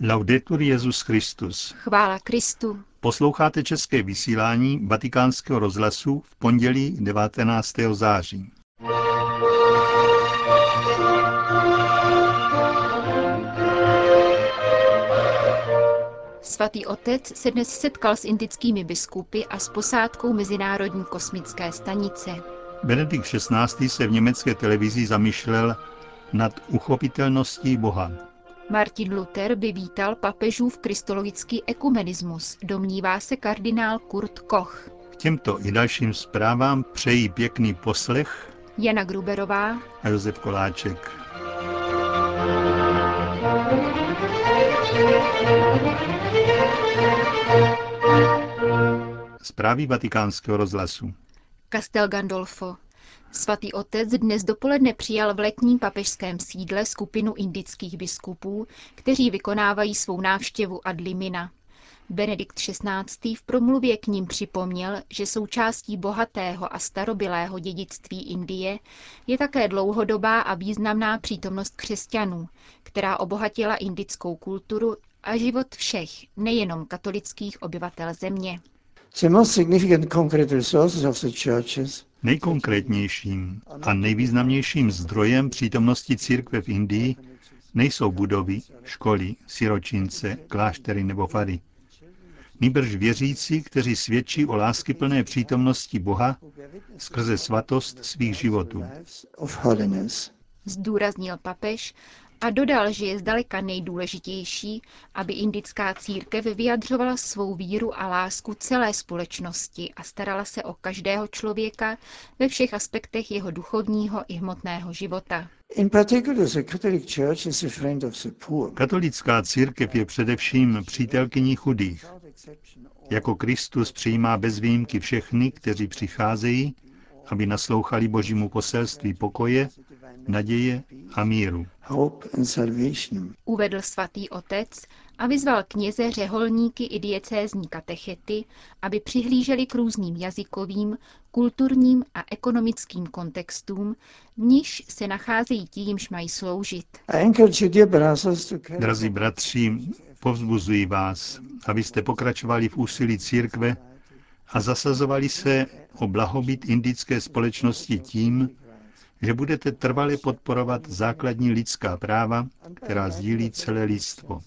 Laudetur Jezus Christus. Chvála Kristu. Posloucháte české vysílání Vatikánského rozhlasu v pondělí 19. září. Svatý otec se dnes setkal s indickými biskupy a s posádkou Mezinárodní kosmické stanice. Benedikt XVI. se v německé televizi zamýšlel nad uchopitelností Boha. Martin Luther by vítal papežův kristologický ekumenismus, domnívá se kardinál Kurt Koch. K těmto i dalším zprávám přejí pěkný poslech Jana Gruberová a Josef Koláček. Zprávy vatikánského rozhlasu. Castel Gandolfo. Svatý otec dnes dopoledne přijal v letním papežském sídle skupinu indických biskupů, kteří vykonávají svou návštěvu ad limina. Benedikt XVI. v promluvě k ním připomněl, že součástí bohatého a starobilého dědictví Indie je také dlouhodobá a významná přítomnost křesťanů, která obohatila indickou kulturu a život všech, nejenom katolických obyvatel země. Nejkonkrétnějším a nejvýznamnějším zdrojem přítomnosti církve v Indii nejsou budovy, školy, siročince, kláštery nebo fary. Nýbrž věřící, kteří svědčí o láskyplné přítomnosti Boha skrze svatost svých životů. Zdůraznil papež a dodal, že je zdaleka nejdůležitější, aby indická církev vyjadřovala svou víru a lásku celé společnosti a starala se o každého člověka ve všech aspektech jeho duchovního i hmotného života. Katolická církev je především přítelkyní chudých. Jako Kristus přijímá bez výjimky všechny, kteří přicházejí, aby naslouchali Božímu poselství pokoje, naděje a míru. Uvedl svatý otec a vyzval kněze, řeholníky i diecézní katechety, aby přihlíželi k různým jazykovým, kulturním a ekonomickým kontextům, v níž se nacházejí ti, jimž mají sloužit. Drazí bratři, povzbuzuji vás, abyste pokračovali v úsilí církve a zasazovali se o blahobyt indické společnosti tím, že budete trvale podporovat základní lidská práva, která sdílí celé lidstvo.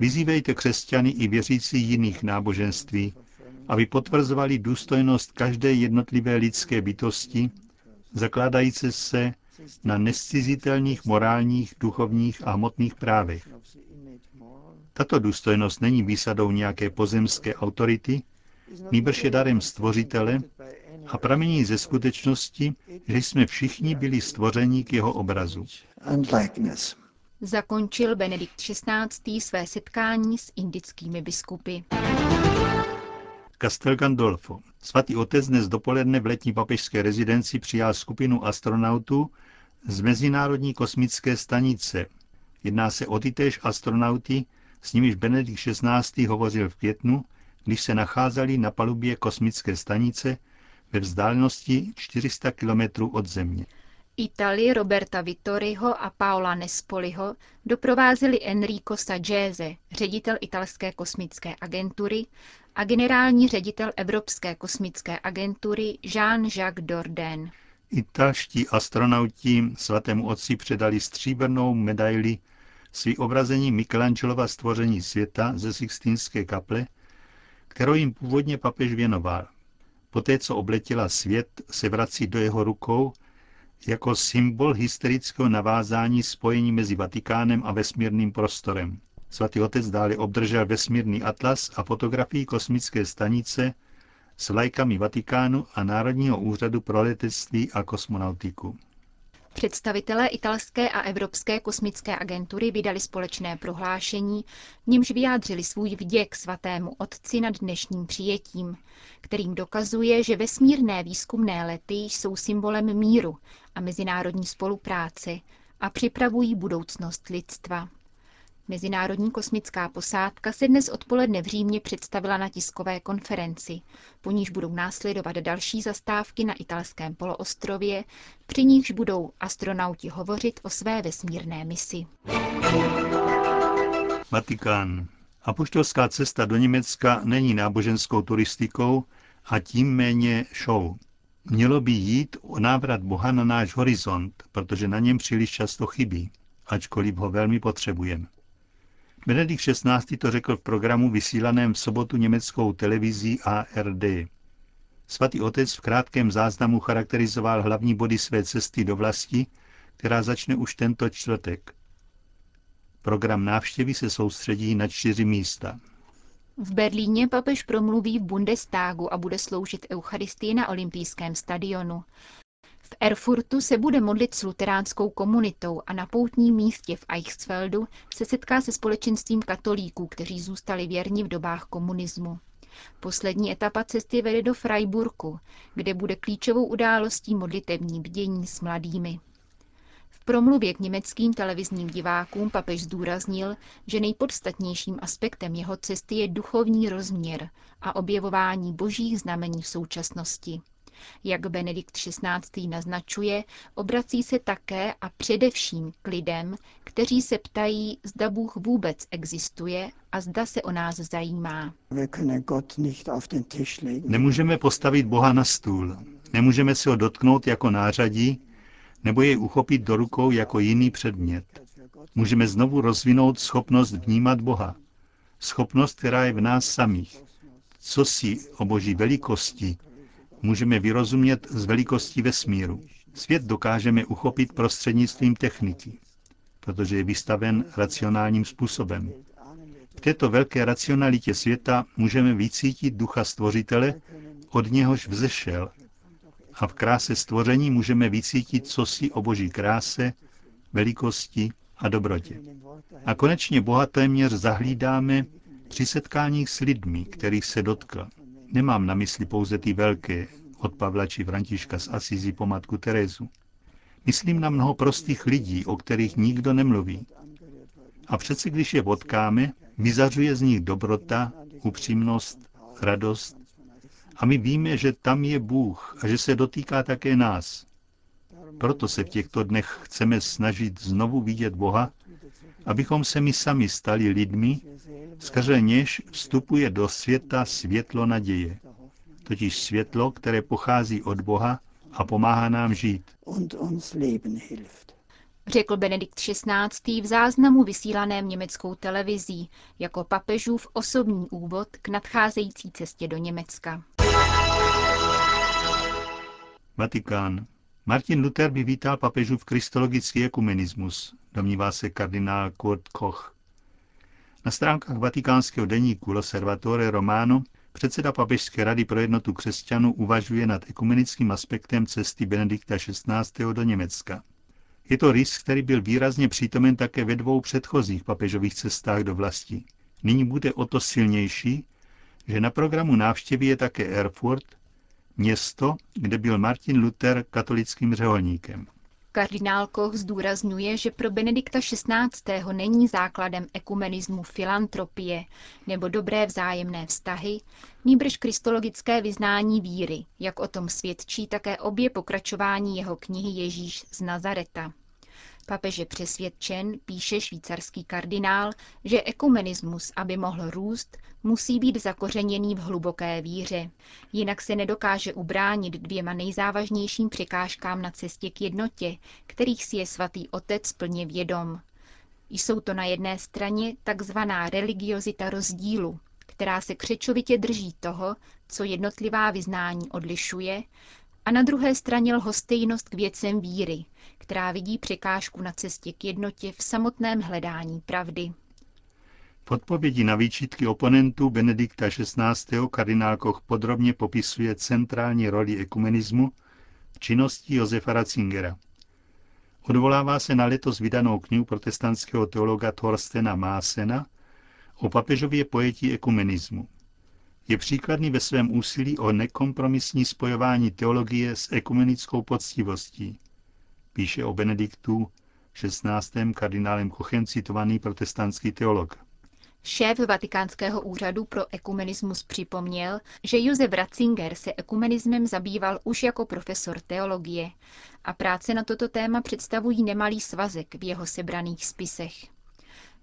Vyzývejte křesťany i věřící jiných náboženství, aby potvrzovali důstojnost každé jednotlivé lidské bytosti, zakládající se na nescizitelných morálních, duchovních a hmotných právech. Tato důstojnost není výsadou nějaké pozemské autority, nýbrž je darem stvořitele a pramení ze skutečnosti, že jsme všichni byli stvořeni k jeho obrazu. Zakončil Benedikt XVI. své setkání s indickými biskupy. Castel Gandolfo. Svatý otec dnes dopoledne v letní papežské rezidenci přijal skupinu astronautů z Mezinárodní kosmické stanice. Jedná se o tytéž astronauty, s nimiž Benedikt XVI. hovořil v květnu, když se nacházeli na palubě kosmické stanice ve vzdálenosti 400 kilometrů od Země. Itali Roberta Vittoriho a Paola Nespoliho doprovázeli Enrico Sagese, ředitel italské kosmické agentury, a generální ředitel Evropské kosmické agentury Jean-Jacques Dordain. Italští astronauti svatému otci předali stříbrnou medaili svý obrazení Michelangelova stvoření světa ze Sixtínské kaple, kterou jim původně papež věnoval. Poté, co obletěla svět, se vrací do jeho rukou jako symbol hysterického navázání spojení mezi Vatikánem a vesmírným prostorem. Svatý otec dále obdržel vesmírný atlas a fotografii kosmické stanice s vlajkami Vatikánu a Národního úřadu pro letectví a kosmonautiku. Představitelé italské a evropské kosmické agentury vydali společné prohlášení, v němž vyjádřili svůj vděk svatému otci nad dnešním přijetím, kterým dokazuje, že vesmírné výzkumné lety jsou symbolem míru a mezinárodní spolupráce a připravují budoucnost lidstva. Mezinárodní kosmická posádka se dnes odpoledne v Římě představila na tiskové konferenci, po níž budou následovat další zastávky na italském poloostrově, při nichž budou astronauti hovořit o své vesmírné misi. Vatikán. Apoštolská cesta do Německa není náboženskou turistikou a tím méně show. Mělo by jít o návrat Boha na náš horizont, protože na něm příliš často chybí, ačkoliv ho velmi potřebujeme. Benedikt XVI. to řekl v programu vysílaném v sobotu německou televizí ARD. Svatý otec v krátkém záznamu charakterizoval hlavní body své cesty do vlasti, která začne už tento čtvrtek. Program návštěvy se soustředí na čtyři místa. V Berlíně papež promluví v Bundestagu a bude sloužit Eucharistii na olympijském stadionu. V Erfurtu se bude modlit s luteránskou komunitou a na poutním místě v Eichsfeldu se setká se společenstvím katolíků, kteří zůstali věrni v dobách komunismu. Poslední etapa cesty vede do Freiburgu, kde bude klíčovou událostí modlitební bdění s mladými. V promluvě k německým televizním divákům papež zdůraznil, že nejpodstatnějším aspektem jeho cesty je duchovní rozměr a objevování božích znamení v současnosti. Jak Benedikt XVI. naznačuje, obrací se také a především k lidem, kteří se ptají, zda Bůh vůbec existuje a zda se o nás zajímá. Nemůžeme postavit Boha na stůl, nemůžeme se ho dotknout jako nářadí, nebo jej uchopit do rukou jako jiný předmět. Můžeme znovu rozvinout schopnost vnímat Boha. Schopnost, která je v nás samých. Co si o boží velikosti můžeme vyrozumět z velikostí vesmíru. Svět dokážeme uchopit prostřednictvím techniky, protože je vystaven racionálním způsobem. V této velké racionalitě světa můžeme vycítit ducha stvořitele, od něhož vzešel a v kráse stvoření můžeme vycítit cosi o boží kráse, velikosti a dobrotě. A konečně Boha téměř zahlídáme při setkáních s lidmi, kterých se dotkl. Nemám na mysli pouze ty velké, od Pavla či Františka z Asizí po matku Terezu. Myslím na mnoho prostých lidí, o kterých nikdo nemluví. A přece, když je potkáme, vyzařuje z nich dobrota, upřímnost, radost a my víme, že tam je Bůh a že se dotýká také nás. Proto se v těchto dnech chceme snažit znovu vidět Boha, abychom se my sami stali lidmi, skrze něž vstupuje do světa světlo naděje. Totiž světlo, které pochází od Boha a pomáhá nám žít. Řekl Benedikt XVI. v záznamu vysílaném německou televizí jako papežův osobní úvod k nadcházející cestě do Německa. Vatikán. Martin Luther by vítal papežův kristologický ekumenismus, domnívá se kardinál Kurt Koch. Na stránkách vatikánského deníku L'Osservatore Romano předseda Papežské rady pro jednotu křesťanů uvažuje nad ekumenickým aspektem cesty Benedikta XVI. do Německa. Je to rys, který byl výrazně přítomen také ve dvou předchozích papežových cestách do vlasti. Nyní bude o to silnější, že na programu návštěvy je také Erfurt, město, kde byl Martin Luther katolickým řeholníkem. Kardinál Koch zdůrazňuje, že pro Benedikta XVI. není základem ekumenismu filantropie nebo dobré vzájemné vztahy, nýbrž kristologické vyznání víry, jak o tom svědčí také obě pokračování jeho knihy Ježíš z Nazareta. Papež je přesvědčen, píše švýcarský kardinál, že ekumenismus, aby mohl růst, musí být zakořeněný v hluboké víře. Jinak se nedokáže ubránit dvěma nejzávažnějším překážkám na cestě k jednotě, kterých si je svatý otec plně vědom. Jsou to na jedné straně takzvaná religiozita rozdílu, která se křečovitě drží toho, co jednotlivá vyznání odlišuje, a na druhé straně lhostejnost k věcem víry, která vidí překážku na cestě k jednotě v samotném hledání pravdy. V odpovědi na výčitky oponentů Benedikta XVI. kardinál Koch podrobně popisuje centrální roli ekumenismu v činnosti Josefa Ratzingera. Odvolává se na letos vydanou knihu protestantského teologa Thorstena Másena o papežově pojetí ekumenismu. Je příkladný ve svém úsilí o nekompromisní spojování teologie s ekumenickou poctivostí. Píše o Benediktu 16. kardinálem Kochem citovaný protestantský teolog. Šéf Vatikánského úřadu pro ekumenismus připomněl, že Josef Ratzinger se ekumenismem zabýval už jako profesor teologie a práce na toto téma představují nemalý svazek v jeho sebraných spisech.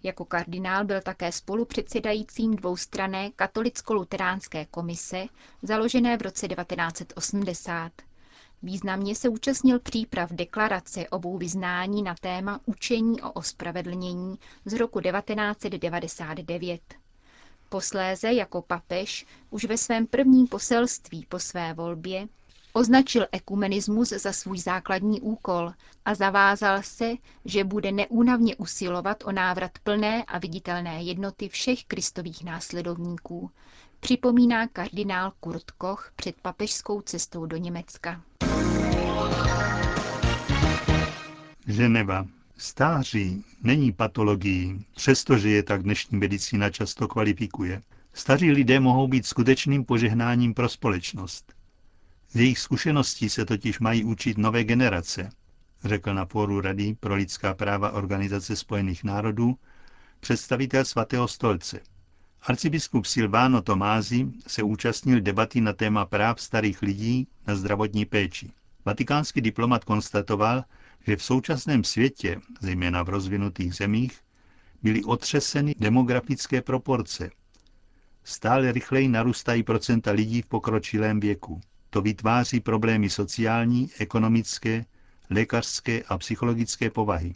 Jako kardinál byl také spolupředsedajícím dvoustrané katolicko-luteránské komise, založené v roce 1980. Významně se účastnil příprav deklarace obou vyznání na téma učení o ospravedlnění z roku 1999. Posléze jako papež už ve svém prvním poselství po své volbě označil ekumenismus za svůj základní úkol a zavázal se, že bude neúnavně usilovat o návrat plné a viditelné jednoty všech kristových následovníků, připomíná kardinál Kurt Koch před papežskou cestou do Německa. Ženeva. Stáří není patologií, přestože je tak dnešní medicína často kvalifikuje. Staří lidé mohou být skutečným požehnáním pro společnost. Z jejich zkušeností se totiž mají učit nové generace, řekl na fóru Rady pro lidská práva Organizace spojených národů představitel svatého stolce. Arcibiskup Silvano Tomázi se účastnil debaty na téma práv starých lidí na zdravotní péči. Vatikánský diplomat konstatoval, že v současném světě, zejména v rozvinutých zemích, byly otřeseny demografické proporce. Stále rychleji narůstají procenta lidí v pokročilém věku. To vytváří problémy sociální, ekonomické, lékařské a psychologické povahy.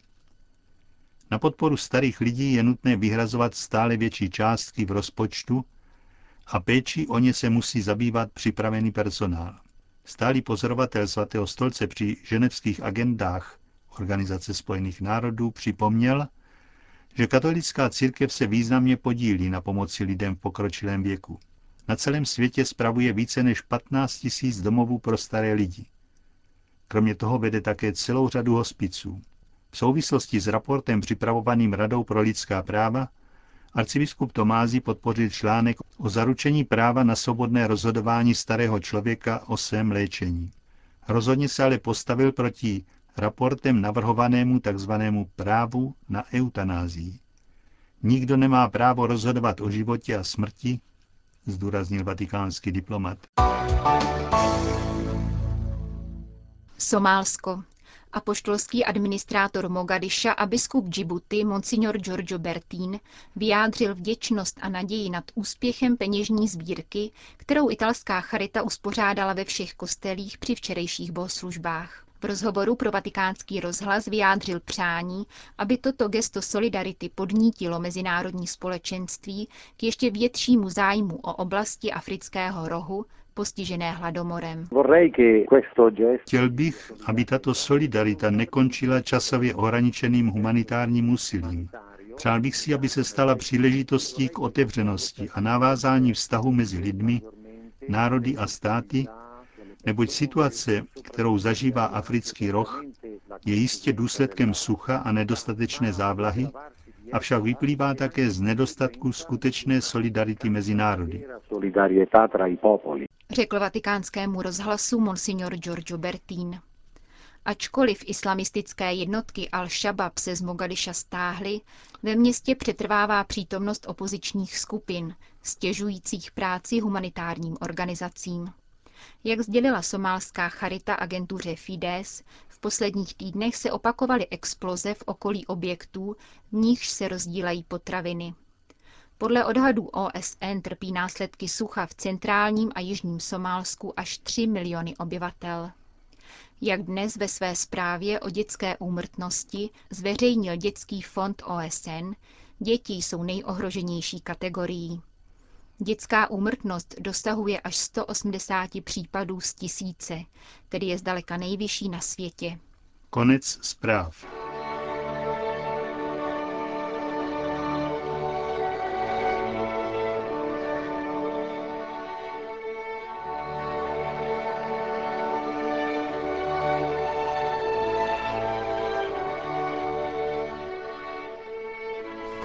Na podporu starých lidí je nutné vyhrazovat stále větší částky v rozpočtu a péči o ně se musí zabývat připravený personál. Stálý pozorovatel svatého stolce při ženevských agendách Organizace spojených národů připomněl, že katolická církev se významně podílí na pomoci lidem v pokročilém věku. Na celém světě spravuje více než 15 tisíc domovů pro staré lidi. Kromě toho vede také celou řadu hospiců. V souvislosti s raportem připravovaným Radou pro lidská práva arcibiskup Tomázy podpořil článek o zaručení práva na svobodné rozhodování starého člověka o svém léčení. Rozhodně se ale postavil proti raportem navrhovanému tzv. právu na eutanázii. Nikdo nemá právo rozhodovat o životě a smrti, zdůraznil vatikánský diplomat. Somálsko. Apoštolský administrátor Mogadiša a biskup Djibouti Monsignor Giorgio Bertín vyjádřil vděčnost a naději nad úspěchem peněžní sbírky, kterou italská charita uspořádala ve všech kostelích při včerejších bohoslužbách. V rozhovoru pro vatikánský rozhlas vyjádřil přání, aby toto gesto solidarity podnítilo mezinárodní společenství k ještě většímu zájmu o oblasti afrického rohu, postižené hladomorem. Chtěl bych, aby tato solidarita nekončila časově ohraničeným humanitárním úsilím. Přál bych si, aby se stala příležitostí k otevřenosti a navázání vztahu mezi lidmi, národy a státy, neboť situace, kterou zažívá africký roh, je jistě důsledkem sucha a nedostatečné závlahy, avšak vyplývá také z nedostatku skutečné solidarity mezi národy. Řekl vatikánskému rozhlasu monsignor Giorgio Bertín. Ačkoliv islamistické jednotky Al-Shabaab se z Mogadiša stáhly, ve městě přetrvává přítomnost opozičních skupin, stěžujících práci humanitárním organizacím. Jak sdělila somálská charita agentuře Fides, v posledních týdnech se opakovaly exploze v okolí objektů, v nichž se rozdílají potraviny. Podle odhadů OSN trpí následky sucha v centrálním a jižním Somálsku až 3 miliony obyvatel. Jak dnes ve své zprávě o dětské úmrtnosti zveřejnil Dětský fond OSN, děti jsou nejohroženější kategorií. Dětská úmrtnost dosahuje až 180 případů z tisíce, tedy je zdaleka nejvyšší na světě. Konec zpráv.